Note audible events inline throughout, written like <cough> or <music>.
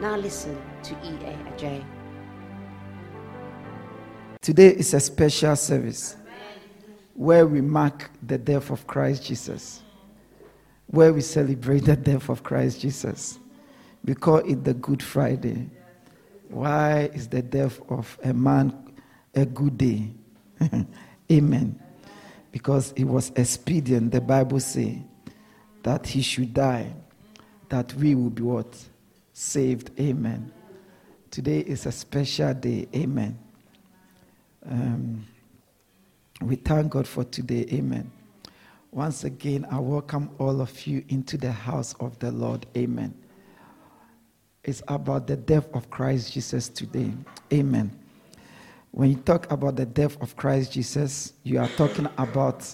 Now listen to E.A. Adjei. Today is a special service where we mark the death of Christ Jesus, where we celebrate the death of Christ Jesus. We call it the Good Friday. Why is the death of a man a good day? <laughs> Amen. Because it was expedient, the Bible says, that he should die, that we will be what? Saved. Amen. Today is a special day. Amen. Um, we thank God for today. Amen. Once again, I welcome all of you into the house of the Lord. Amen. It's about the death of Christ Jesus today. Amen. When you talk about the death of Christ Jesus, you are talking about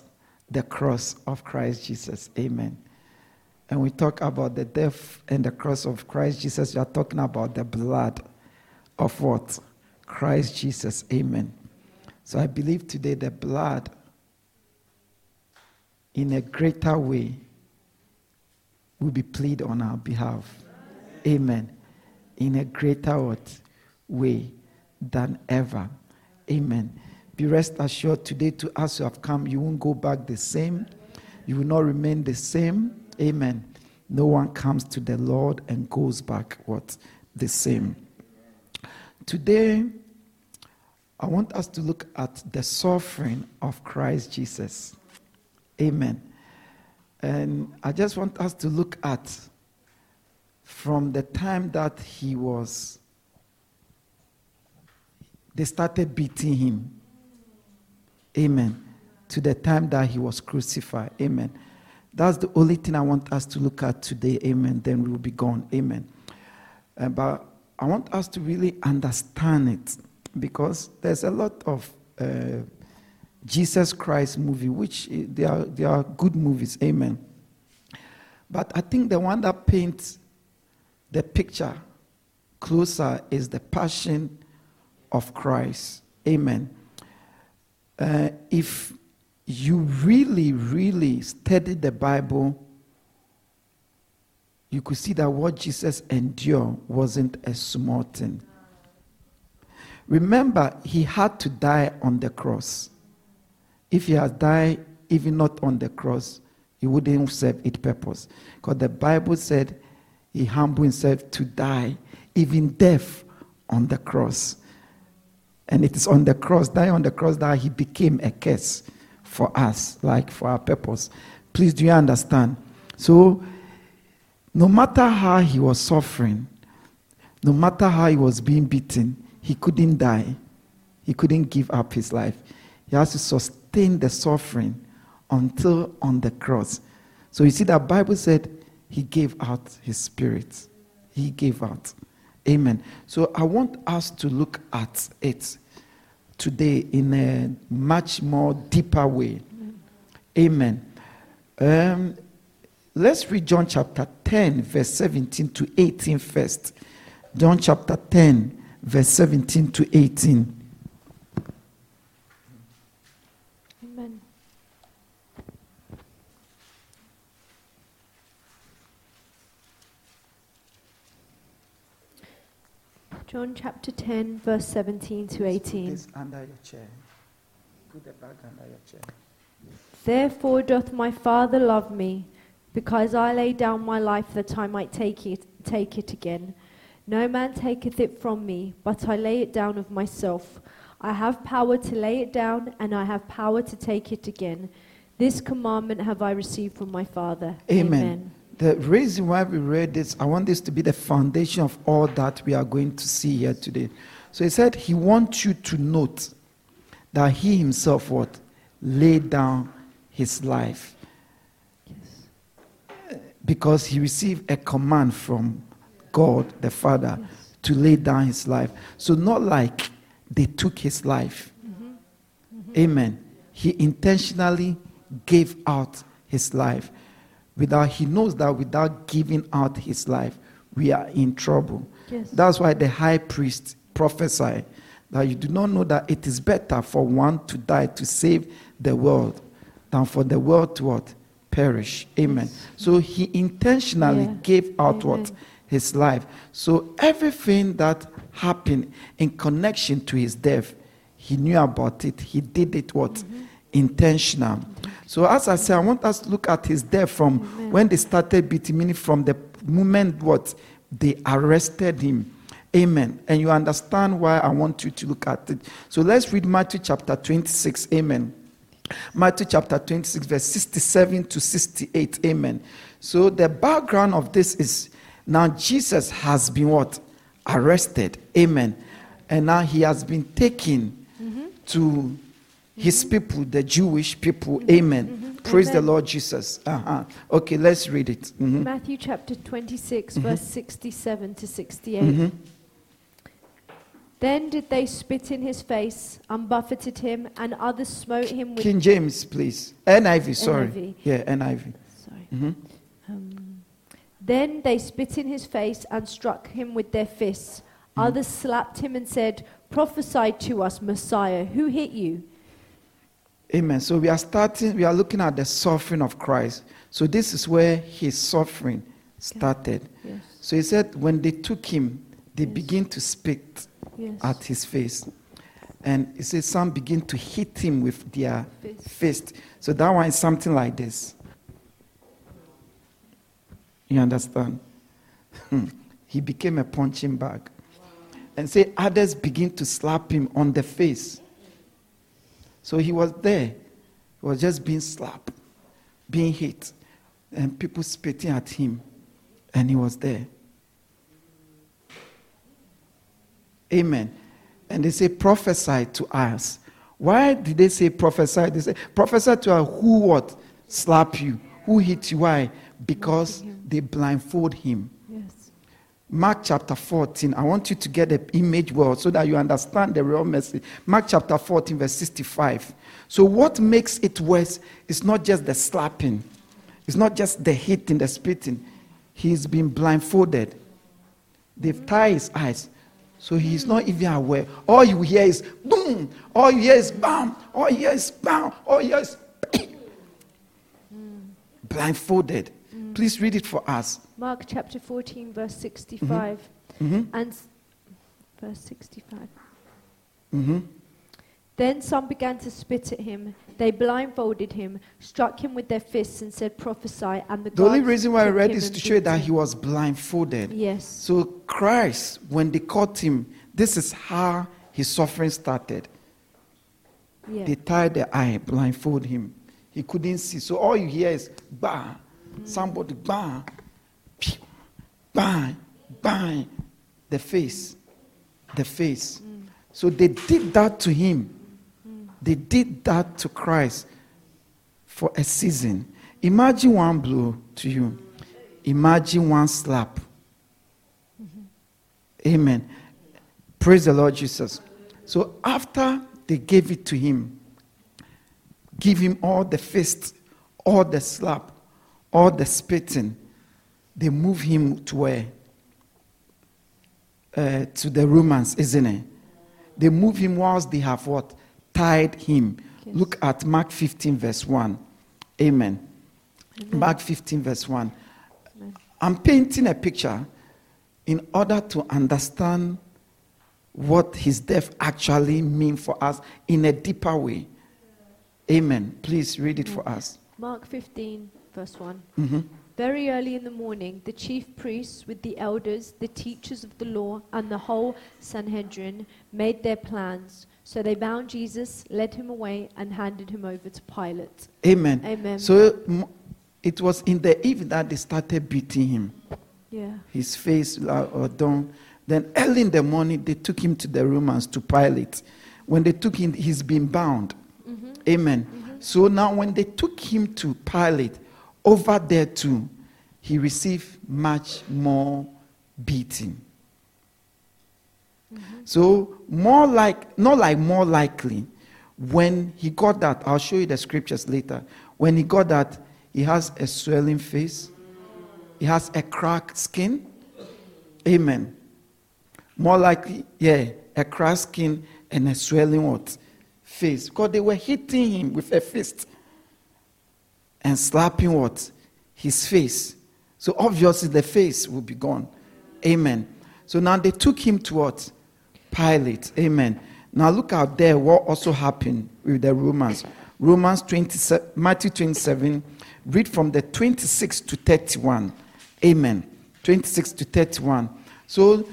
the cross of Christ Jesus. Amen. And we talk about the death and the cross of Christ Jesus, you are talking about the blood of what? Christ Jesus. Amen. So I believe today the blood, in a greater way, will be plead on our behalf. Amen. In a greater what? way than ever. Amen. Be rest assured today, to us who have come, you won't go back the same. You will not remain the same. Amen. No one comes to the Lord and goes back what? The same. Today, I want us to look at the suffering of Christ Jesus. Amen. And I just want us to look at from the time that he was, they started beating him. Amen. To the time that he was crucified. Amen. That's the only thing I want us to look at today. Amen. Then we will be gone. Amen. Uh, but I want us to really understand it because there's a lot of uh, Jesus Christ movie, which uh, they are, they are good movies. Amen. But I think the one that paints the picture closer is the passion of Christ. Amen. Uh, if you really, really study the Bible, you could see that what Jesus endured wasn't a small thing. Remember, he had to die on the cross. If he had died even not on the cross, he wouldn't serve its purpose. Because the Bible said he humbled himself to die, even death on the cross. And it is on the cross, die on the cross, that he became a curse for us, like for our purpose. Please, do you understand? So, no matter how he was suffering, no matter how he was being beaten, he couldn't die. He couldn't give up his life. He has to sustain the suffering until on the cross. So you see, that Bible said he gave out his spirit. He gave out. Amen. So I want us to look at it today in a much more deeper way. Amen. Um, let's read John chapter 10, verse 17 to 18 first. John chapter 10, verse 17 to 18. Amen. John chapter 10, verse 17 to 18. This under your chair. Put the bag under your chair. Therefore doth my Father love me, because I lay down my life that I might take it, take it again. No man taketh it from me, but I lay it down of myself. I have power to lay it down, and I have power to take it again. This commandment have I received from my Father. Amen. The reason why we read this, I want this to be the foundation of all that we are going to see here today. So he said he wants you to note that he himself what laid down his life Yes. because he received a command from God the Father to lay down his life. So, not like they took his life. Mm-hmm. Mm-hmm. Amen. He intentionally gave out his life. Without he knows that without giving out his life, we are in trouble. Yes. That's why the high priest prophesied that you do not know that it is better for one to die to save the world than for the world to what? Perish. Amen. So he intentionally Yeah. gave out what? His life. So everything that happened in connection to his death, he knew about it. He did it what? Mm-hmm. Intentional. So as I say, I want us to look at his death from Amen. when they started beating, meaning from the moment what they arrested him. Amen. And you understand why I want you to look at it. So let's read Matthew chapter 26. Amen. Matthew chapter 26, verse 67 to 68. Amen. So the background of this is now Jesus has been what? Arrested. Amen. And now he has been taken mm-hmm. to his people, the Jewish people. Amen. Praise the Lord Jesus. Uh-huh. Okay, let's read it. Mhm. Matthew chapter 26, Mm-hmm. verse 67 to 68. Then did they spit in his face and buffeted him, and others smote him with. King James, please. NIV, sorry. NIV. Yeah, NIV. Sorry. Mhm. Um, then they spit in his face and struck him with their fists. Others slapped him and said, Prophesy to us, Messiah. Who hit you? Amen. So we are starting, we are looking at the suffering of Christ. So this is where his suffering started. Yes. So he said, when they took him, they Yes. begin to spit at his face. And he says, some begin to hit him with their Fist. fist. So that one is something like this. You understand? <laughs> he became a punching bag. And say others begin to slap him on the face. So he was there. He was just being slapped, being hit, and people spitting at him. And he was there. Amen. And they say, prophesy to us. Why did they say prophesy? They say, prophesy to us who what? Slap you. Who hit you? Why? Because they blindfold him. Mark chapter 14. I want you to get the image well so that you understand the real message. Mark chapter 14, verse 65. So, what makes it worse is not just the slapping, it's not just the hitting, the spitting. He's been blindfolded. They've tied his eyes. So he's not even aware. All you hear is boom. All you hear is bam. All you hear is bam. All you hear is <coughs> blindfolded. Please read it for us. Mark chapter 14, verse 65. Mhm. And s- verse 65. Mhm. Then some began to spit at him. They blindfolded him, struck him with their fists, and said, Prophesy. And the, The only reason why I read him is to show you that he was blindfolded. Yes. So Christ, when they caught him, this is how his suffering started. Yeah. They tied the eye, blindfold him. He couldn't see. So all you hear is bang, somebody bang, pew, bang, bang, the face, the face. So they did that to him. They did that to Christ for a season. Imagine one blow to you. Imagine one slap. Amen. Praise the Lord Jesus. So after they gave it to him, give him all the fist, all the slap, all the spitting, they move him to where? Uh, to the Romans, isn't it? They move him whilst they have what? Tied him. Yes. Look at Mark 15, verse 1. Amen. Amen. Mark 15, verse 1. Amen. I'm painting a picture in order to understand what his death actually means for us in a deeper way. Amen. Please read it for us. Mark 15, verse 1. Mhm. Very early in the morning, the chief priests, with the elders, the teachers of the law, and the whole Sanhedrin, made their plans. So they bound Jesus, led him away, and handed him over to Pilate. Amen. Amen. So it was in the evening that they started beating him. Yeah. His face or down. Then early in the morning, they took him to the Romans to Pilate. When they took him, he's been bound. Mm-hmm. Amen. Mm-hmm. So now, when they took him to Pilate, over there too, he received much more beating. So more like, not like more likely, when he got that, I'll show you the scriptures later. When he got that, he has a swelling face, he has a cracked skin. Amen. More likely, yeah, a cracked skin and a swelling what? Face. Because they were hitting him with a fist and slapping what? His face. So obviously the face will be gone. Amen. So now they took him to what? Pilate. Amen. Now look out there what also happened with the Romans. Romans 27, Matthew 27, read from the 26 to 31. Amen. 26 to 31. So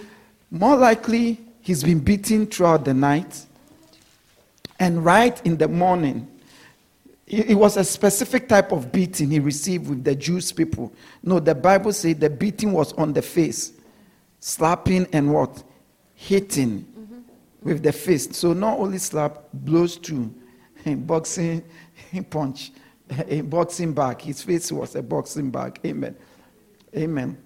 more likely he's been beaten throughout the night. And right in the morning, it, was a specific type of beating he received with the Jewish people. No, the Bible says the beating was on the face, slapping and what? Hitting with the fist. So not only slap, blows too. boxing <laughs> punch, <laughs> a boxing bag. His face was a boxing bag. Amen. Amen.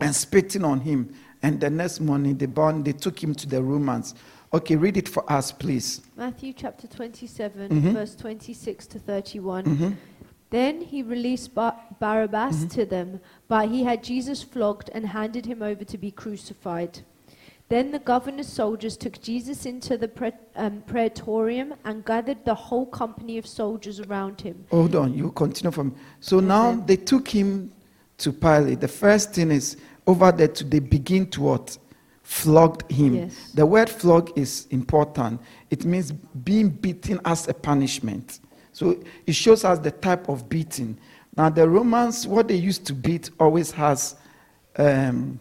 And spitting on him. And the next morning they bound, they took him to the Romans. Okay, read it for us, please. Matthew chapter 27, Mhm. verse 26 to 31. Mhm. Then he released Bar- Barabbas to them, but he had Jesus flogged and handed him over to be crucified. Then the governor's soldiers took Jesus into the pre- um, praetorium and gathered the whole company of soldiers around him. Hold on, you continue from. So now they took him to Pilate. The first thing is over there to they begin to what? Flogged him. Yes. The word flog is important. It means being beaten as a punishment. So it shows us the type of beating. Now the Romans, what they used to beat always has um,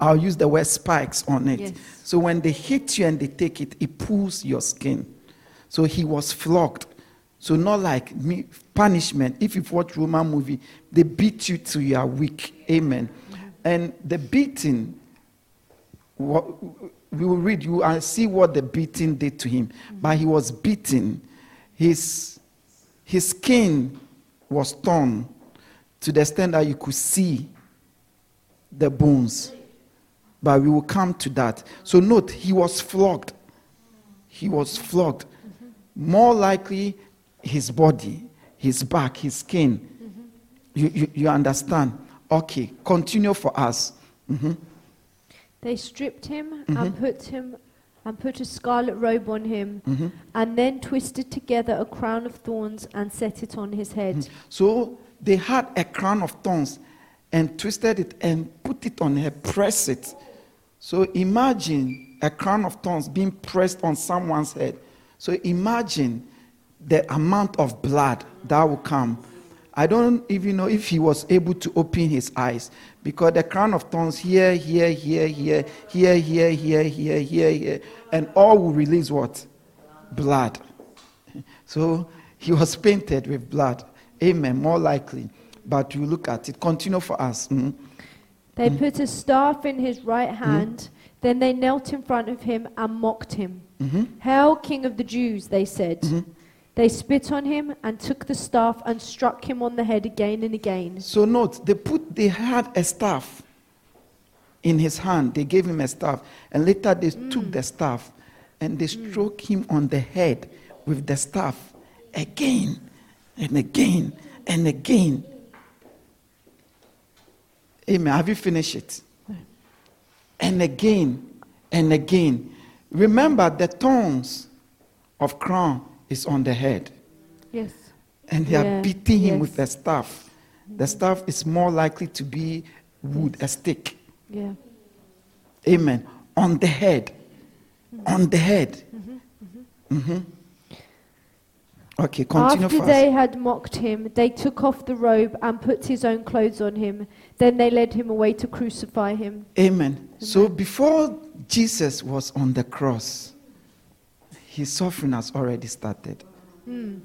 I'll use the word spikes on it. Yes. So when they hit you and they take it, it pulls your skin. So he was flogged. So not like me, punishment. If you've watched Roman movie, they beat you till you are weak. Amen. And the beating, what, we will read you and see what the beating did to him. But he was beaten. His, his skin was torn to the extent that you could see the bones. But we will come to that. So note, he was flogged. He was flogged. More likely, his body, his back, his skin. You, you, you understand? Okay, continue for us. Mhm. They stripped him Mm-hmm. and put him and put a scarlet robe on him, Mm-hmm. and then twisted together a crown of thorns and set it on his head. So they had a crown of thorns and twisted it and put it on her, press it. So imagine a crown of thorns being pressed on someone's head. So imagine the amount of blood that will come. I don't even know if he was able to open his eyes because the crown of thorns here, here, here, here, here, here, here, here, here, here, and all will release what? Blood. So he was painted with blood. Amen. More likely. But you look at it. Continue for us. Mhm. They Mm-hmm. put a staff in his right hand. Then they knelt in front of him and mocked him. Mm-hmm. Hail, King of the Jews, they said. They spit on him and took the staff and struck him on the head again and again. So note, they put they had a staff in his hand. They gave him a staff. And later they mm. took the staff and they mm. struck him on the head with the staff again and again and again. Amen. Have you finished it? And again and again. Remember the thorns of crown is on the head. Yes. And they are beating him yes. with a staff. The staff is more likely to be wood, a stick. Yeah. Amen. On the head. Mm-hmm. On the head. Mhm. Okay, continue After fast. they had mocked him, they took off the robe and put his own clothes on him. Then they led him away to crucify him. Amen. So before Jesus was on the cross, his suffering has already started. Hmm.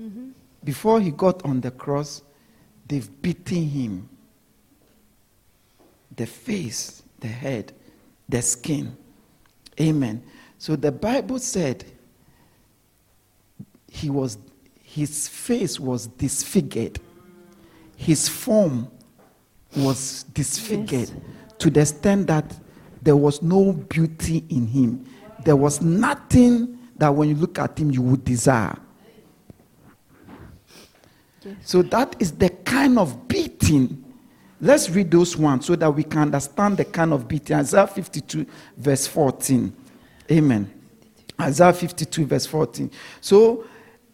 Mm-hmm. Before he got on the cross, they've beaten him. The face, the head, the skin. Amen. So the Bible said he was his face was disfigured. His form was disfigured Yes. to the extent that there was no beauty in him. There was nothing that when you look at him you would desire. Yes. So that is the kind of beating. Let's read those ones so that we can understand the kind of beating. Isaiah 52, verse 14. Amen. Isaiah 52, verse 14. So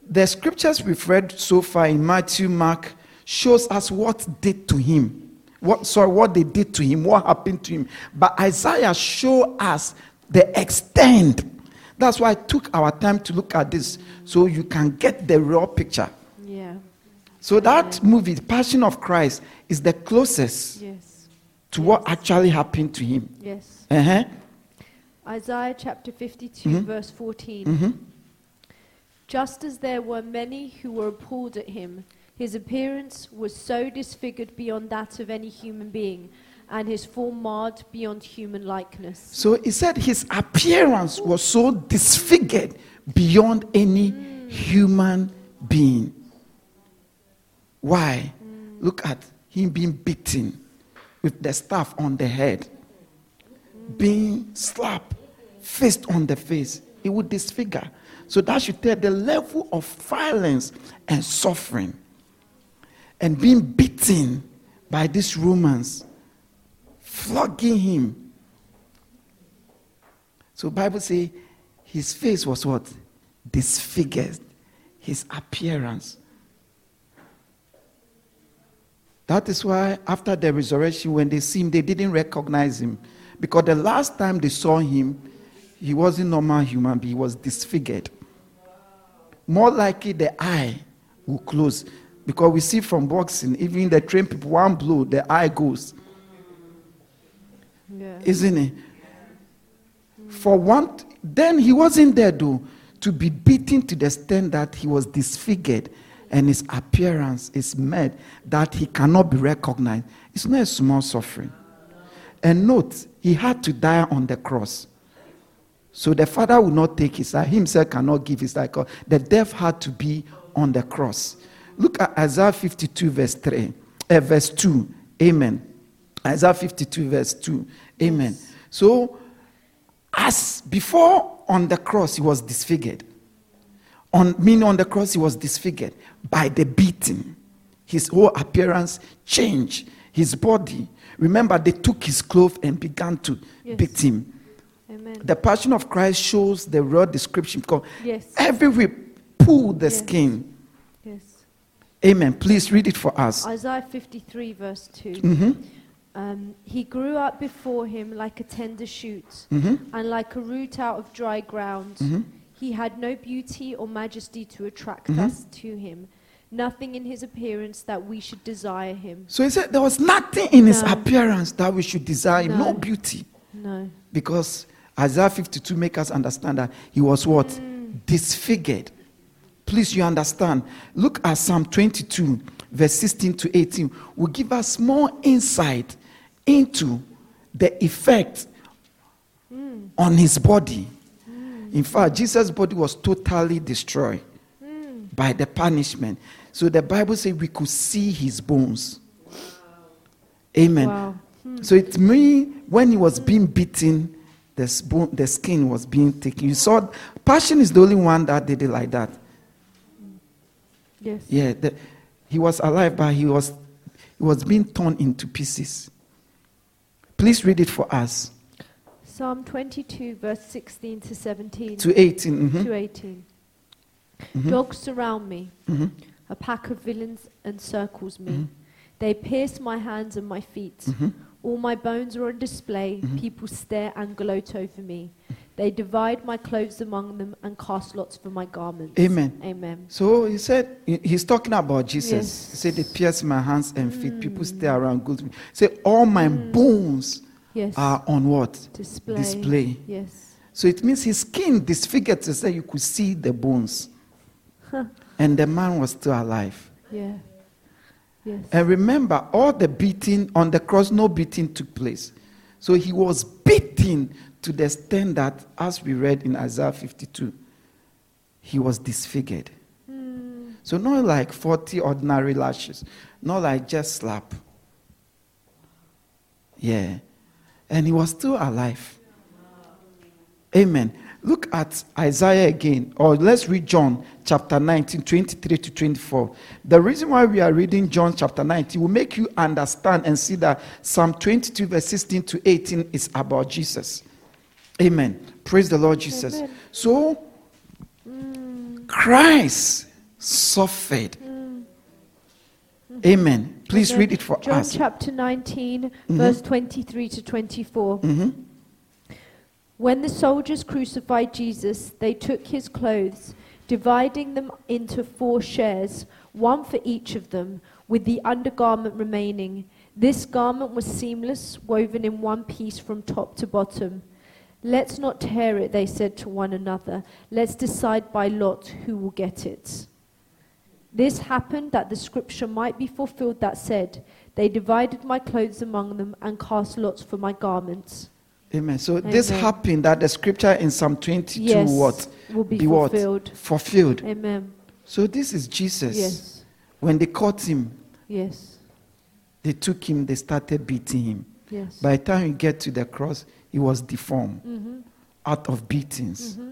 the scriptures we've read so far in Matthew, Mark, shows us what did to him. What sorry, what they did to him, what happened to him. But Isaiah show us the extent. That's why I took our time to look at this so you can get the real picture. Yeah. So that movie, Passion of Christ, is the closest Yes. to what actually happened to him. Yes. Uh-huh. Isaiah chapter 52, Mhm. verse 14. Mm-hmm. Just as there were many who were appalled at him, his appearance was so disfigured beyond that of any human being, and his form marred beyond human likeness. So he said his appearance was so disfigured beyond any human being. Why? Look at him being beaten with the staff on the head, being slapped, fist on the face. It would disfigure. So that should tell the level of violence and suffering and being beaten by these Romans, flogging him. So Bible say his face was what? Disfigured. His appearance. That is why after the resurrection, when they see him, they didn't recognize him. Because the last time they saw him, he wasn't normal human he was disfigured. More likely the eye will close. Because we see from boxing, even the trained people, one blow, the eye goes. Yeah. Isn't it? For one, then he wasn't there though to be beaten to the extent that he was disfigured and his appearance is made that he cannot be recognized. It's not a small suffering. And note, he had to die on the cross. So the father would not take his life. Himself cannot give his life. The death had to be on the cross. Look at Isaiah 52, verse 3, uh, verse 2. Amen. Isaiah 52, verse 2. Amen. So, as before on the cross, he was disfigured. On meaning on the cross, he was disfigured by the beating. His whole appearance changed. His body. Remember, they took his clothes and began to Yes. beat him. Amen. The Passion of Christ shows the real description because Yes. every whip pulled the Yes. skin. Yes. Amen. Please read it for us. Isaiah 53, verse 2. Mhm. Um, he grew up before him like a tender shoot, Mhm. and like a root out of dry ground. Mhm. He had no beauty or majesty to attract Mhm. us to him, nothing in his appearance that we should desire him. So he said there was nothing in his appearance that we should desire, no, No. beauty. No. Because Isaiah 52 make us understand that he was what? Disfigured. Please, you understand. Look at Psalm 22, verse 16 to 18. Will give us more insight into the effect on his body. In fact, Jesus' body was totally destroyed by the punishment. So the Bible says we could see his bones. Amen. Wow. So it means when he was being beaten, the, spo- the skin was being taken. You saw, Passion is the only one that did it like that. Yes. Yeah, the, he was alive, but he was, he was being torn into pieces. Please read it for us. Psalm 22, verse 16 to 17 To 18. mhm. to 18. Mhm. Dogs surround me. Mhm. A pack of villains encircles me. Mhm. They pierce my hands and my feet. Mhm. All my bones are on display. Mhm. People stare and gloat over me. They divide my clothes among them and cast lots for my garments. Amen. Amen. So he said, he's talking about Jesus. Yes. He said, They pierce my hands and feet. Mm. People stay around, go to me. Say, All my mm. bones Yes. are on what? display. display. Yes. So it means his skin disfigured to say you could see the bones. and the man was still alive. Yeah. Yes. And remember, all the beating on the cross, no beating took place. So he was beaten to the extent that, as we read in Isaiah 52, he was disfigured. Mm, So not like 40 ordinary lashes, not like just slap. Yeah. and he was still alive. Amen. Look at Isaiah again, or let's read John chapter 19, 23 to 24. The reason why we are reading John chapter 19 will make you understand and see that Psalm 22, verse 16 to 18 is about Jesus. Amen. Praise the Lord Jesus. Amen. So, Christ suffered. Amen. Please Amen. read it for John us. John chapter 19, mm-hmm. verse 23 to 24. Mm-hmm. When the soldiers crucified Jesus, they took his clothes, dividing them into four shares, one for each of them, with the undergarment remaining. This garment was seamless, woven in one piece from top to bottom. Let's not tear it, they said to one another. Let's decide by lot who will get it. This happened that the scripture might be fulfilled that said, They divided my clothes among them and cast lots for my garments. Amen. So this happened that the scripture in Psalm 22 Yes, what? will be Be what? fulfilled. Fulfilled. Amen. So this is Jesus. Yes. When they caught him, Yes. they took him, they started beating him. Yes. By the time you get to the cross, he was deformed hmm out of beatings. hmm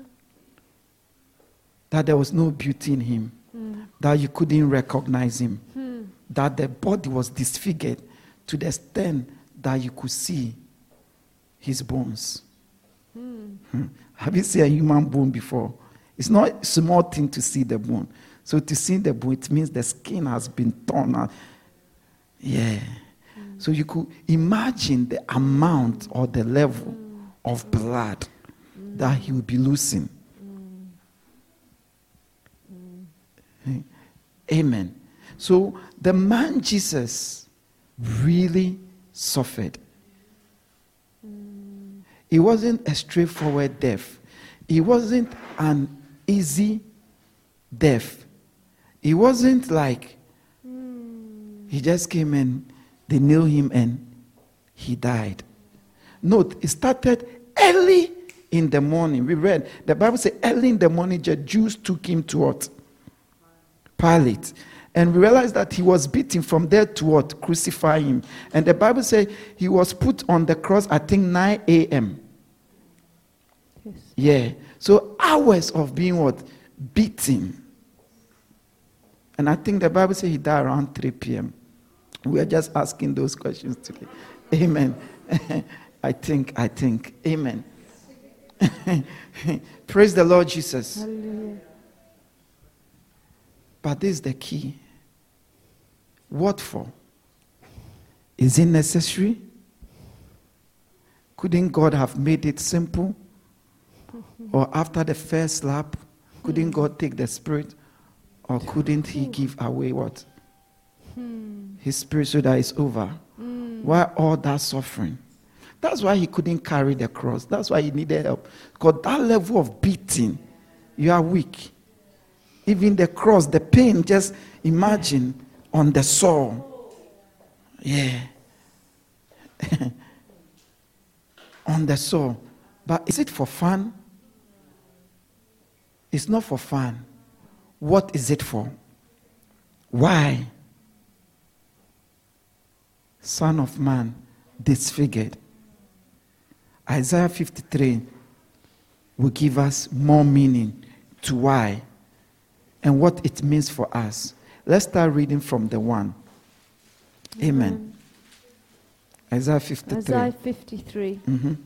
That there was no beauty in him, Mm. that you couldn't recognize him, Hmm. that the body was disfigured to the extent that you could see his bones. Hmm. Hmm. Have you seen a human bone before? It's not a small thing to see the bone. So to see the bone, it means the skin has been torn out. Yeah. So you could imagine the amount or the level of blood that he will be losing. Amen. So the man Jesus really suffered. It wasn't a straightforward death. It wasn't an easy death. It wasn't like he just came and they nailed him and he died. Note, it started early in the morning. We read, the Bible says early in the morning, the Jews took him to what? Pilate. And we realized that he was beaten from there to what? Crucify him. And the Bible says he was put on the cross, I think 9 a.m. Yeah. So hours of being what? Beaten. And I think the Bible says he died around 3 p.m. We are just asking those questions today. Amen. <laughs> I think, I think. Amen. <laughs> Praise the Lord Jesus. Hallelujah. But this is the key. What for? Is it necessary? Couldn't God have made it simple? Or after the first slap, couldn't God take the spirit? Or couldn't He give away what? Hmm. His spirit so that it's over? Hmm. Why all that suffering? That's why He couldn't carry the cross. That's why He needed help. Because that level of beating, you are weak. Even the cross, the pain, just imagine on the soul. Yeah. <laughs> on the soul. But is it for fun? It's not for fun. What is it for? Why? Son of man, disfigured. Isaiah 53 will give us more meaning to why and what it means for us. Let's start reading from the one. Amen. Isaiah 53. Isaiah 53. Mhm.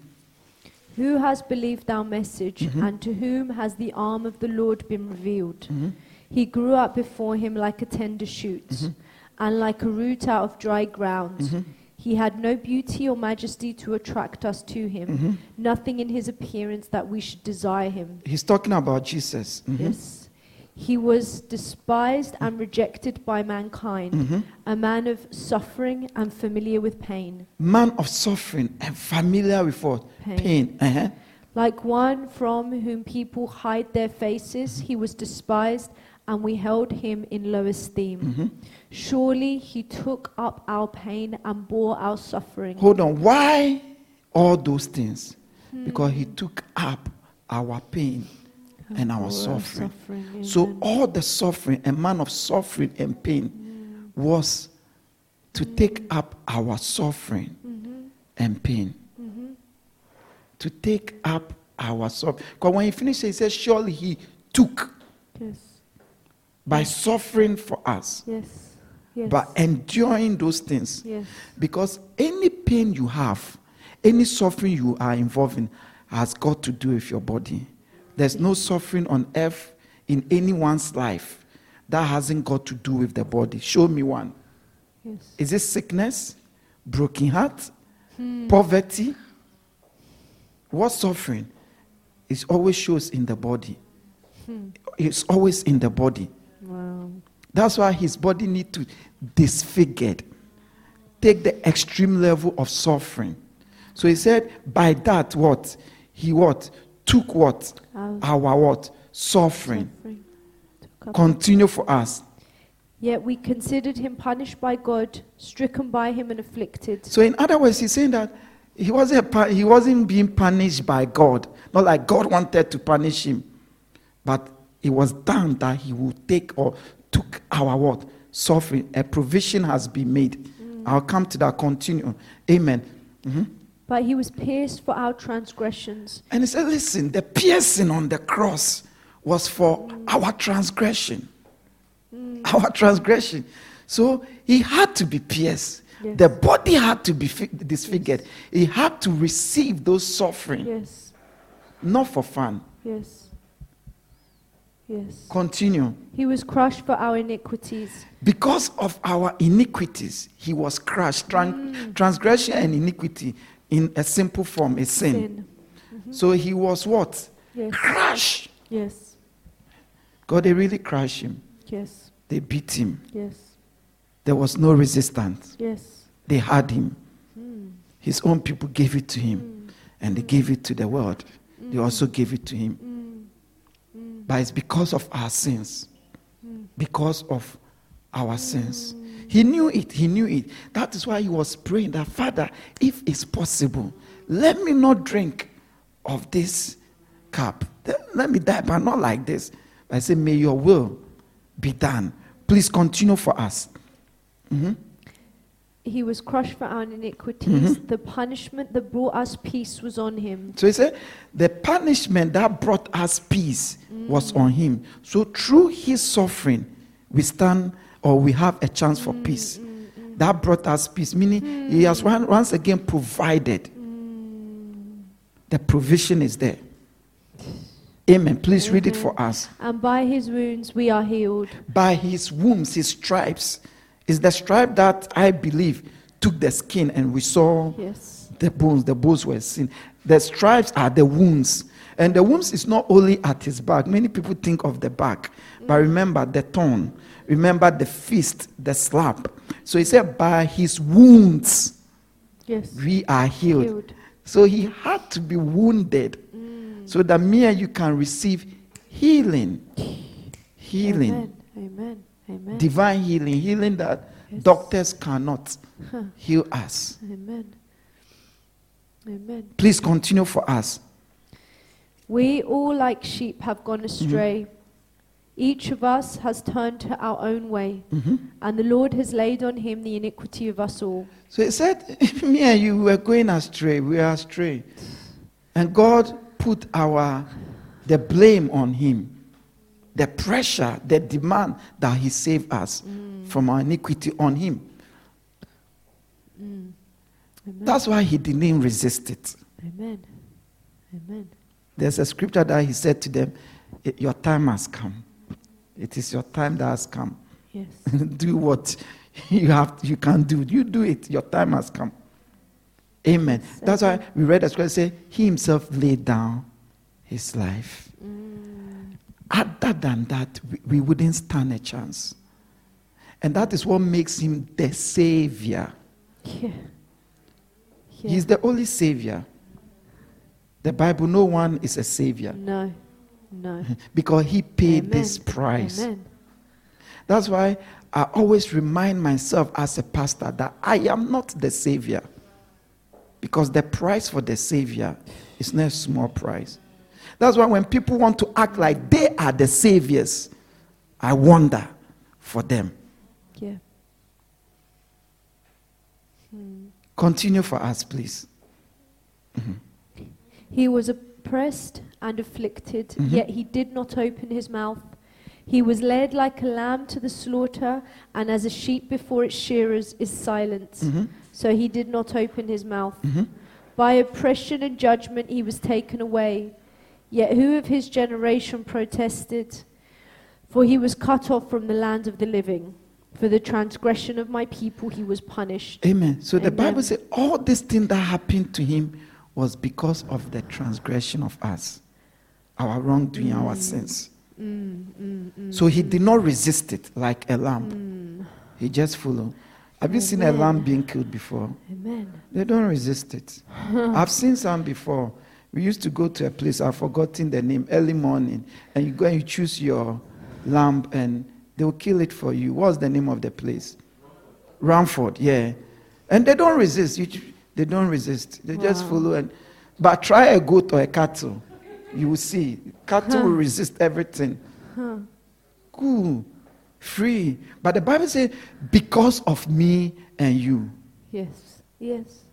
Who has believed our message, Mhm. and to whom has the arm of the Lord been revealed? Mhm. He grew up before him like a tender shoot, Mhm. and like a root out of dry ground. Mhm. He had no beauty or majesty to attract us to him, Mhm. nothing in his appearance that we should desire him. He's talking about Jesus. Mhm. Yes. He was despised and rejected by mankind, Mhm. a man of suffering and familiar with pain. Man of suffering and familiar with what? Pain. Pain. Uh-huh. Like one from whom people hide their faces, he was despised, and we held him in low esteem. Mhm. Surely he took up our pain and bore our suffering. Hold on. Why all those things? Hmm. Because he took up our pain and our suffering. suffering. So all the suffering, a man of suffering and pain, was to take up our suffering Mhm. and pain. Mhm. to take up our suffering. Because when he finished, he said, Surely he took Yes. by suffering for us, Yes. Yes. by enduring those things. yes. Because any pain you have, any suffering you are involved in, has got to do with your body. There's no suffering on earth in anyone's life that hasn't got to do with the body. Show me one. Yes. Is it sickness, broken heart, poverty? What suffering? It always shows in the body. It's always in the body. Wow. That's why his body need to disfigured. Take the extreme level of suffering. So he said, by that what? He what? Took what? Our Our what? Suffering. suffering Continue for us. Yet we considered him punished by God, stricken by him and afflicted. So in other words, he's saying that he wasn't, he wasn't being punished by God. Not like God wanted to punish him. But it was done that he would take or took our what? Suffering. A provision has been made. I'll come to that. Continue. Amen. Mhm. But he was pierced for our transgressions. And he said, Listen, the piercing on the cross was for our transgression. Mm. Our transgression. So he had to be pierced. Yes. The body had to be fi- disfigured. He had to receive those suffering, Yes. not for fun. Yes. Yes. Continue. He was crushed for our iniquities. Because of our iniquities, he was crushed. Tran- mm. Transgression and iniquity, in a simple form, is sin. Sin. Mm-hmm. So he was what? Yes. Crushed. Yes. God, they really crushed him. Yes. They beat him. Yes. There was no resistance. Yes. They had him. Hmm. His own people gave it to him. Hmm. And they gave it to the world. They hmm. also gave it to him. But it's because of our sins. Because of our sins. He knew it. He knew it. That is why he was praying that, Father, if it's possible, let me not drink of this cup. Let- me die, but not like this. I say, May your will be done. Please continue for us. He was crushed for our iniquities. Mm-hmm. The punishment that brought us peace was on him. So he said, the punishment that brought us peace was on him. So through his suffering, we stand or we have a chance for peace. That brought us peace, meaning he has once again provided. The provision is there. Amen. Please read it for us. And by his wounds we are healed. By his wounds, his stripes, is the stripe that I believe took the skin and we saw Yes. the bones, the bones were seen. The stripes are the wounds. And the wounds is not only at his back. Many people think of the back. But remember the thorn. Remember the fist, the slap. So he said, by his wounds Yes. we are healed. Healed. So he had to be wounded so that me and you can receive healing. Healing. Amen. Amen. Amen. Divine healing. Healing that Yes. doctors cannot Huh. heal us. Amen. Amen. Please continue for us. We all, like sheep, have gone astray. Mm-hmm. Each of us has turned to our own way, Mm-hmm. and the Lord has laid on him the iniquity of us all. So he said, <laughs> Me and you were going astray. We are astray. And God put our the blame on him. The pressure, the demand that he saved us from our iniquity on him. Amen. That's why he didn't resist it. Amen. Amen. There's a scripture that he said to them, Your time has come. It is your time that has come. Yes. <laughs> do what you have you can do. You do it. Your time has come. Amen. Yes, That's why we read the scripture say he himself laid down his life. Mm. Other than that, we, we wouldn't stand a chance. And that is what makes him the savior. Yeah. Yeah. He's the only savior. The Bible, no one is a savior no. No. <laughs> because he paid Amen. this price. Amen. That's why I always remind myself as a pastor that I am not the savior. Because the price for the savior is not a small price. That's why when people want to act like they are the saviors, I wonder for them. Yeah. Continue for us, please. He was oppressed and afflicted, Mhm. yet he did not open his mouth. He was led like a lamb to the slaughter, and as a sheep before its shearers is silent. Mhm. So he did not open his mouth. Mhm. By oppression and judgment he was taken away. Yet who of his generation protested? For he was cut off from the land of the living. For the transgression of my people he was punished. Amen. So the Bible says all this thing that happened to him was because of the transgression of us, our wrongdoing, our sins. Mm, mm, mm, So he did not resist it like a lamb. mm. He just followed. Have you seen a lamb being killed before? Amen. They don't resist it. <laughs> I've seen some before. We used to go to a place, I've forgotten the name, early morning, and you go and you choose your lamb and they will kill it for you. What's the name of the place? Romford, yeah. And they don't resist. You, they don't resist. They just follow. And, but try a goat or a cattle. You will see. Cattle will resist everything. Huh. Cool. Free. But the Bible says, because of me and you. Yes. Yes.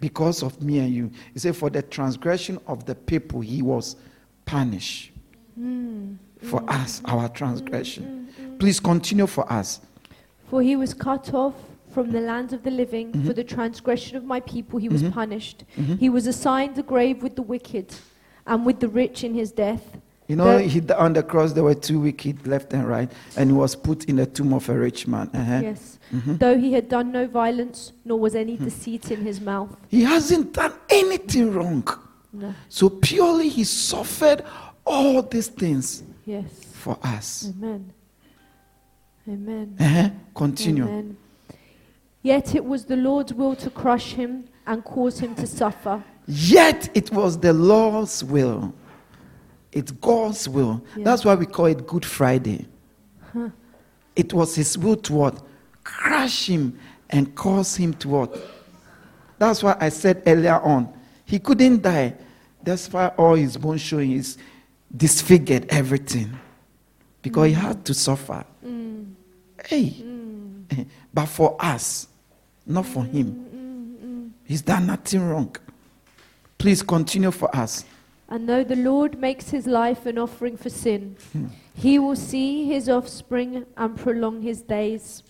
because of me and you. He said, For the transgression of the people, he was punished. Mm. For hmm. us, our transgression. Hmm, hmm, Please continue for us. For he was cut off from the land of the living. Mm-hmm. For the transgression of my people he was mm-hmm. punished. Mm-hmm. He was assigned the grave with the wicked and with the rich in his death. You know, The- he, on the cross, there were two wicked left and right, and he was put in the tomb of a rich man. Uh-huh. Yes. Mhm. Though he had done no violence, nor was any Hmm. deceit in his mouth. He hasn't done anything wrong. No. So purely he suffered all these things Yes. for us. Amen. Amen. Uh-huh. Continue. Amen. Yet it was the Lord's will to crush him and cause him to suffer. Yet it was the Lord's will. It's God's will. Yeah. That's why we call it Good Friday. Huh. It was His will to what? Crush him and cause him to what? That's why I said earlier on, he couldn't die. That's why all his bones showing is disfigured everything. Because he had to suffer. Mm. Hey. Mm. But for us, not for him. Mm, mm. He's done nothing wrong. Please continue for us. And though the Lord makes his life an offering for sin, Hmm. he will see his offspring and prolong his days.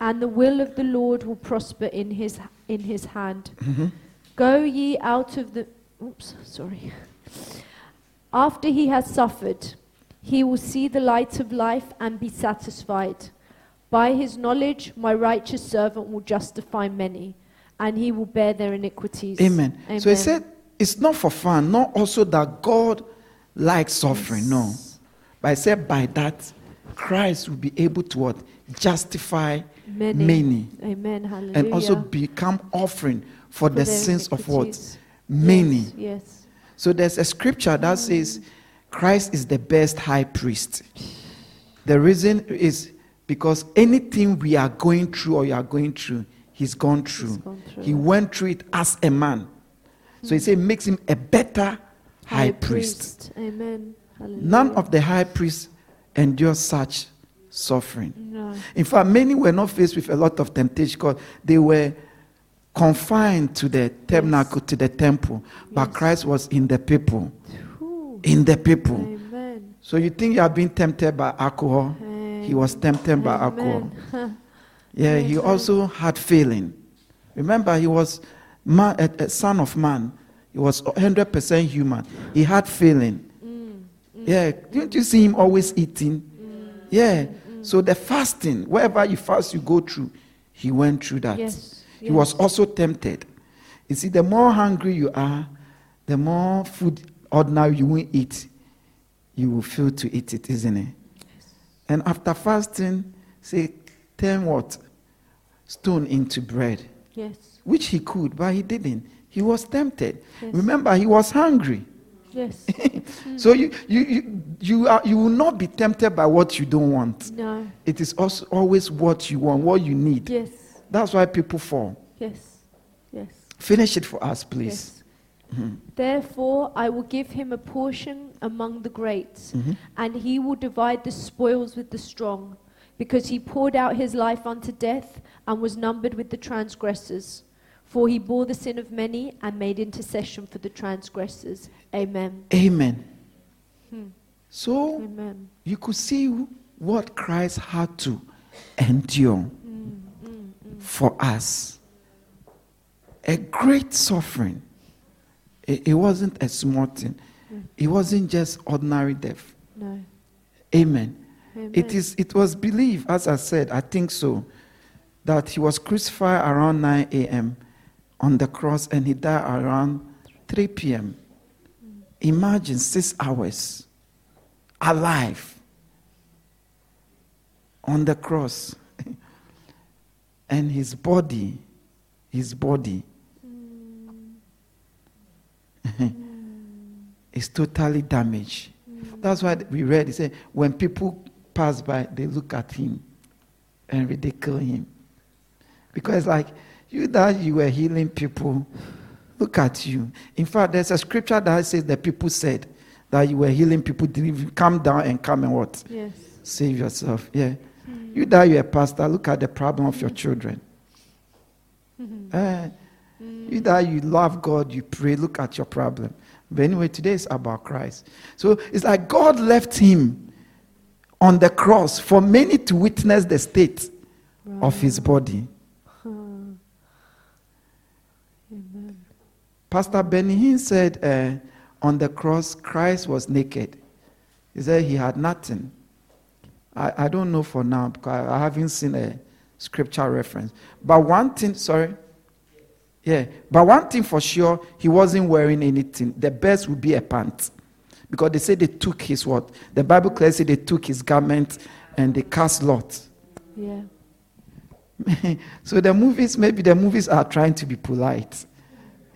And the will of the Lord will prosper in his, in his hand. Mhm. Go ye out of the. Oops, sorry. After he has suffered, he will see the light of life and be satisfied. By his knowledge, my righteous servant will justify many, and he will bear their iniquities. Amen. So he said, it's not for fun, not also that God likes suffering, no. But I said, by that, Christ will be able to what? Justify Many. many. Amen. Hallelujah. and also become offering for, For the sins of what? Many. Yes. So there's a scripture that mm. says Christ is the best high priest. The reason is because anything we are going through or you are going through, he's gone through. gone through He went through it as a man. So he said makes him a better high, priest. Amen. Hallelujah. None of the high priests endure such suffering. No. In fact, many were not faced with a lot of temptation because they were confined to the tabernacle, to the temple. But Christ was in the people. Whew. In the people. Amen. So you think you are being tempted by alcohol? He was tempted by alcohol. Amen. <laughs> Yeah, he also had feeling. Remember, he was man, a, a son of man. He was 100% human. He had feeling. Mm, mm, Yeah, didn't you see him always eating? Mm. Yeah. Mm. So the fasting, wherever you fast, you go through. He went through that. Yes. He yes. was also tempted. You see, the more hungry you are, the more food ordinary you will eat, you will feel to eat it, isn't it? And after fasting, say, turn what? Stone into bread, Yes. Which he could, but he didn't. He was tempted. Yes. Remember, he was hungry. Yes. <laughs> So you, you, you, you, are, you will not be tempted by what you don't want. no. It is also always what you want, what you need. Yes. That's why people fall. Yes. Yes. Finish it for us, please. Yes. Therefore, I will give him a portion among the great, Mhm. and he will divide the spoils with the strong, because he poured out his life unto death and was numbered with the transgressors. For he bore the sin of many and made intercession for the transgressors. Amen. Amen. Hmm. So Amen. you could see what Christ had to endure hmm, hmm, hmm. for us. A great suffering. It, it wasn't a small thing. It wasn't just ordinary death. No. Amen. Amen. It is. It was believed, as I said, I think so, that he was crucified around 9 a.m. on the cross, and he died around 3 p.m. Imagine six hours alive on the cross, <laughs> and his body, his body, <laughs> is totally damaged. That's why we read. He said, when people pass by, they look at him and ridicule him. Because, like, you that you were healing people, look at you. In fact, there's a scripture that says that people said that you were healing people, come down and come and what? Yes. Save yourself. Yeah. You that you're a pastor, look at the problem of your children. Eh, you that you love God, you pray, look at your problem. But anyway, today is about Christ. So it's like God left him on the cross for many to witness the state of his body. Huh. Amen. Pastor Benny Hinn said uh, on the cross, Christ was naked. He said he had nothing. I, I don't know for now because I haven't seen a scripture reference. But one thing, sorry. Yeah, but one thing for sure, he wasn't wearing anything. The best would be a pant. Because they say they took his what? The Bible clearly says they took his garment and they cast lot. Yeah. <laughs> so the movies, maybe the movies are trying to be polite.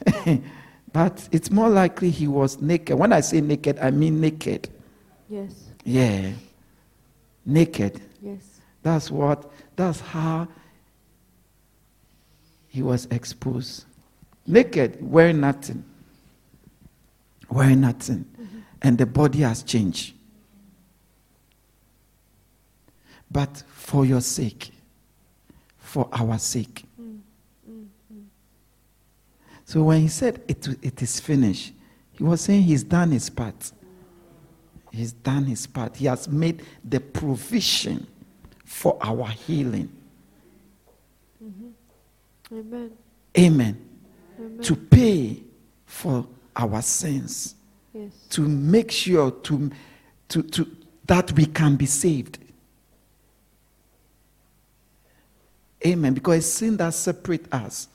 <laughs> but it's more likely he was naked. When I say naked, I mean naked. Yes. Yeah. Naked. Yes. That's what, that's how he was exposed. Naked, wearing nothing. Wearing nothing. Mm-hmm. And the body has changed. But for your sake, for our sake. So when he said it, it is finished, he was saying he's done his part. He's done his part. He has made the provision for our healing. Mm-hmm. Amen. Amen. Amen. To pay for our sins, yes. to make sure to, to, to, that we can be saved. Amen. Because it's sin that separates us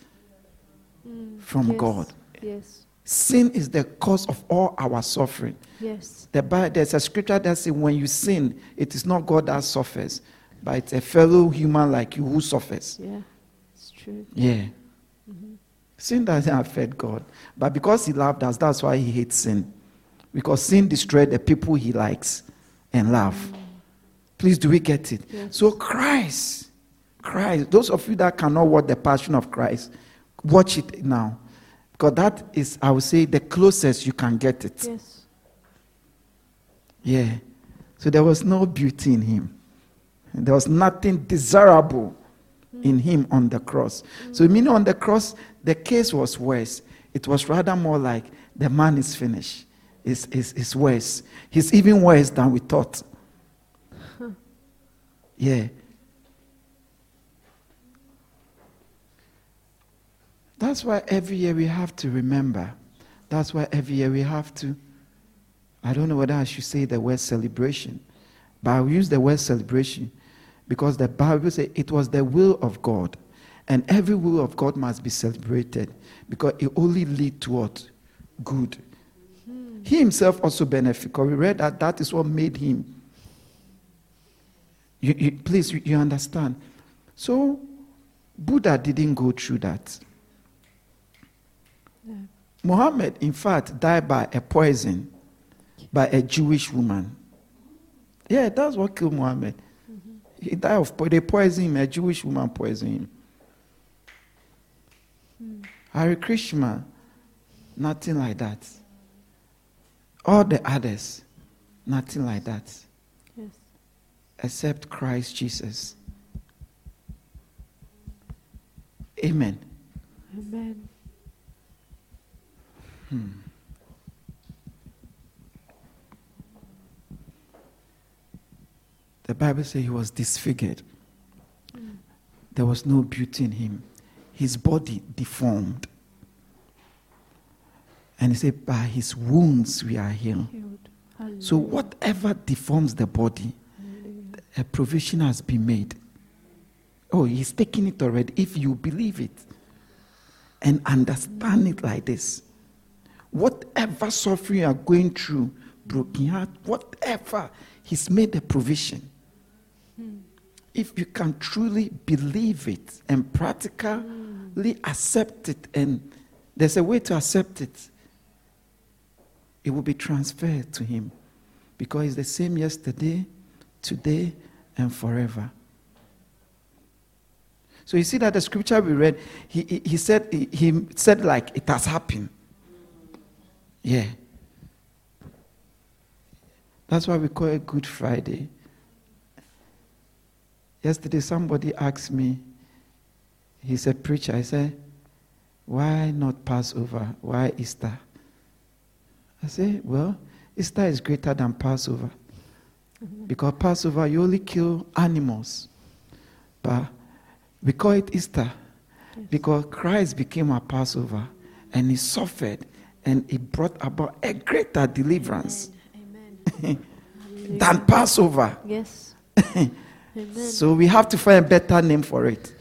from yes. God. Yes. Sin is the cause of all our suffering. Yes. The Bible, there's a scripture that says when you sin, it is not God that suffers, but it's a fellow human like you who suffers. Yeah. It's true. Yeah. Mm-hmm. Sin doesn't affect God. But because He loved us, that's why He hates sin. Because sin destroyed the people He likes and love. Mm. Please, do we get it? Yes. So, Christ, Christ, those of you that cannot watch the passion of Christ, watch it now. Because that is, I would say, the closest you can get it. Yes. Yeah. So there was no beauty in him. There was nothing desirable mm. in him on the cross. So meaning on the cross, the case was worse. It was rather more like the man is finished. It's, it's, it's worse. He's even worse than we thought. Yeah. That's why every year we have to remember. That's why every year we have to I don't know whether I should say the word celebration, but I'll use the word celebration because the Bible says it was the will of God. And every will of God must be celebrated because it only leads to what? Good. He himself also benefit because we read that that is what made him. You, you- please, you understand. So, Buddha didn't go through that. Muhammad, in fact, died by a poison by a Jewish woman. Yeah, that's what killed Muhammad. He died of po- they poisoned him. A Jewish woman poisoned him. Hare Krishna, nothing like that. All the others, nothing like that, Yes. except Christ Jesus. Amen. Amen. Hmm. The Bible says he was disfigured. There was no beauty in him. His body deformed. And he said, By his wounds we are healed. Healed. So, whatever deforms the body, a provision has been made. Oh, he's taking it already. If you believe it and understand it like this, whatever suffering you are going through, broken heart, whatever, he's made a provision. Hmm. If you can truly believe it and practically hmm. accept it, and there's a way to accept it, it will be transferred to him because it's the same yesterday, today, and forever. So you see that the scripture we read, he, he, he said he, he said like it has happened. Yeah. That's why we call it Good Friday. Yesterday somebody asked me, he's a preacher. I said, Why not Passover? Why Easter? I say, Well, Easter is greater than Passover. Mm-hmm. Because Passover, you only kill animals. But we call it Easter because Christ became our Passover and he suffered and it brought about a greater deliverance Amen. <laughs> than Passover. Yes. <laughs> Amen. So we have to find a better name for it.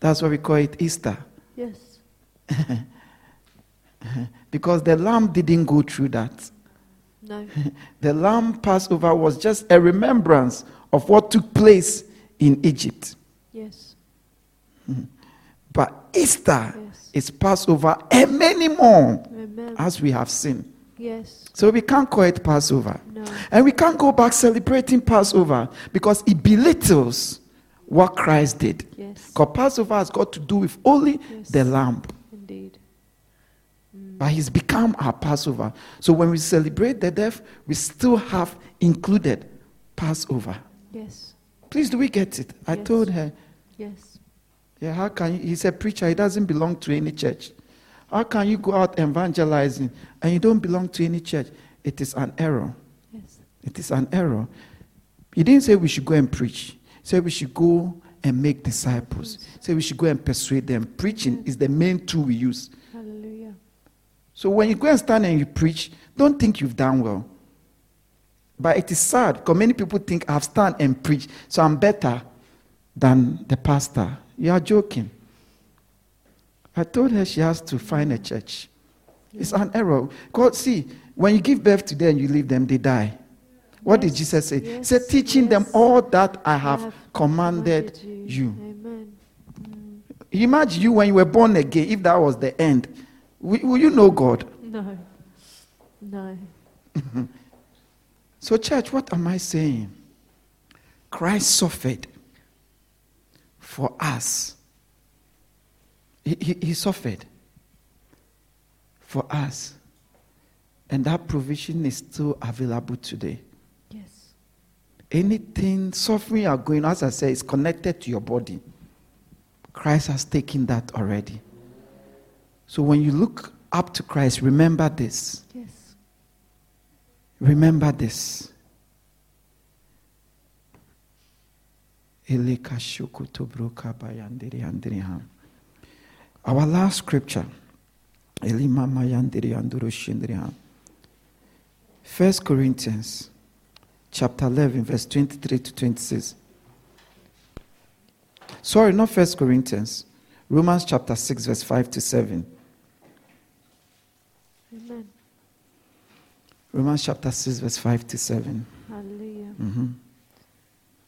That's why we call it Easter. yes. <laughs> Because the lamb didn't go through that. No. The lamb Passover was just a remembrance of what took place in Egypt. Yes. Mm. But Easter Yes. is Passover and many more, Amen. as we have seen. Yes. So we can't call it Passover. No. And we can't go back celebrating Passover because it belittles what Christ did. Yes. Because Passover has got to do with only Yes. the lamb. Indeed. Mm. But he's become our Passover. So when we celebrate the death, we still have included Passover. Yes. Please, do we get it? I Yes. told her, Yes. Yeah, how can you? He's a preacher, he doesn't belong to any church. How can you go out evangelizing and you don't belong to any church? It is an error. Yes. It is an error. He didn't say we should go and preach. He said we should go and make disciples. He said we should go and persuade them. Preaching is the main tool we use. Hallelujah. So when you go and stand and you preach, don't think you've done well. But it is sad because many people think I've stand and preach, so I'm better than the pastor. You are joking. I told her she has to find a church. It's an error. God, see, when you give birth to them and you leave them, they die. What did Jesus say? He said, teaching them all that I I have commanded commanded you. Amen. Mm. Imagine you when you were born again, if that was the end. Will, will you know God? No. No. <laughs> So, church, what am I saying? Christ suffered for us. He, he, he suffered for us. And that provision is still available today. Yes. Anything suffering are going, as I say, is connected to your body. Christ has taken that already. So when you look up to Christ, remember this. Yes. Remember this. Our last scripture. First Corinthians chapter 11 verse 23 to 26. Sorry, not First Corinthians. Romans chapter 6 verse 5 to 7. Amen. Romans chapter 6 verse 5 to 7. Hallelujah. hmm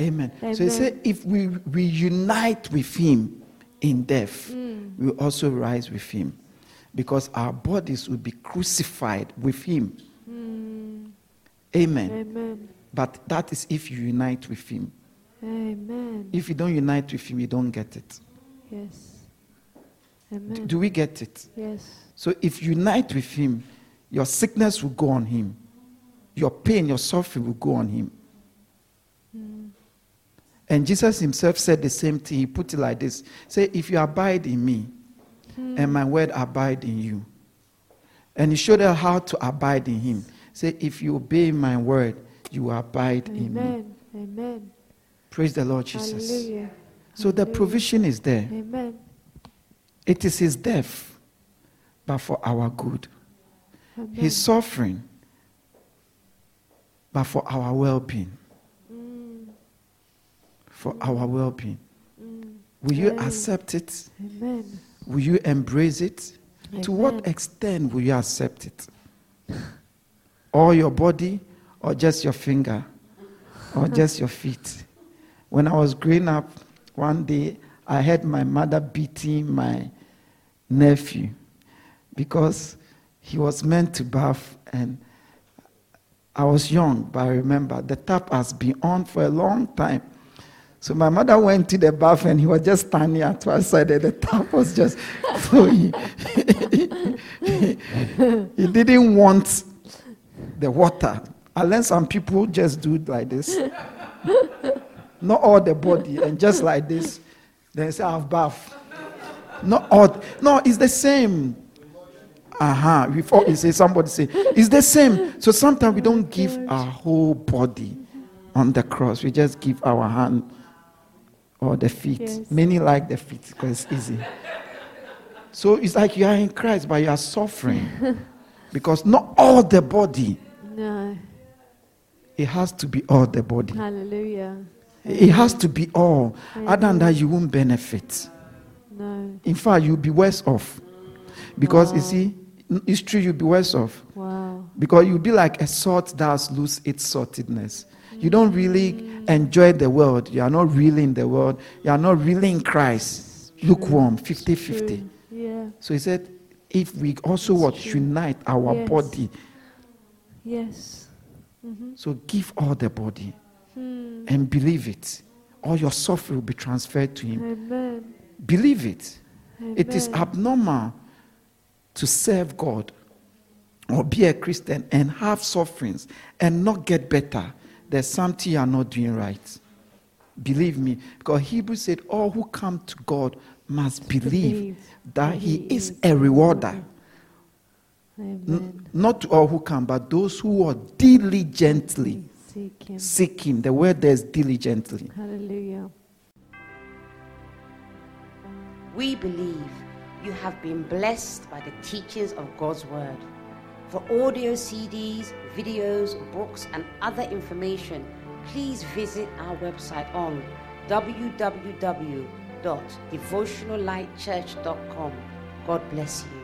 Amen. So he said, if we reunite with him in death, Mm. we also rise with him. because our bodies will be crucified with Him. Amen. Amen. But that is if you unite with Him. Amen. If you don't unite with Him, you don't get it. Yes. Amen. Do we get it? Yes. So if you unite with Him, your sickness will go on Him, your pain, your suffering will go on Him. And Jesus Himself said the same thing. He put it like this Say, if you abide in me, and my word abide in you. And He showed us how to abide in Him. Say, if you obey my word, you abide in me. Amen. Amen. Praise the Lord Jesus. Hallelujah. So the provision is there. Amen. It is His death, but for our good. Amen. His suffering, but for our well being. For our well being. mm. Will you Amen. accept it? Amen. Will you embrace it? To what extent will you accept it? All your body, or just your finger, or <laughs> just your feet? When I was growing up, one day I heard my mother beating my nephew because he was meant to bath and I was young, but I remember the tap has been on for a long time. So my mother went to the bath and he was just standing at one side and the tap was just <laughs> flowing. <laughs> he didn't want the water. Unless some people just do it like this. Not all the body and just like this. Then say, I've bath. Not all. No, it's the same. Uh-huh. Before you say somebody say, it's the same. So sometimes we don't give our whole body on the cross. We just give our hand or the feet. Yes. Many like the feet because it's easy. So it's like you are in Christ, but you are suffering. <laughs> because not all the body. No. It has to be all the body. Hallelujah. It has to be all. Other than that, you won't benefit. No. In fact, you'll be worse off. Because you see, it's true, you'll be worse off. Wow. Because you'll be like a salt that has lose its saltiness. You don't really enjoy the world. You are not really in the world. You are not really in Christ. Lukewarm, 50 50. Yeah. So he said, if we also It's what true. unite our Yes. body, Yes. Mm-hmm. so give all the body Hmm. and believe it. All your suffering will be transferred to him. Amen. Believe it. It is abnormal to serve God or be a Christian and have sufferings and not get better. There's something you are not doing right. Believe me. Because Hebrews said, All who come to God must believe Believe that He is a rewarder. N- not to all who come, but those who are diligently Seek Him. seek Him. The word there is diligently. Hallelujah. We believe you have been blessed by the teachings of God's Word. For audio CDs, videos, books, and other information, please visit our website on www.devotionallightchurch.com. God bless you.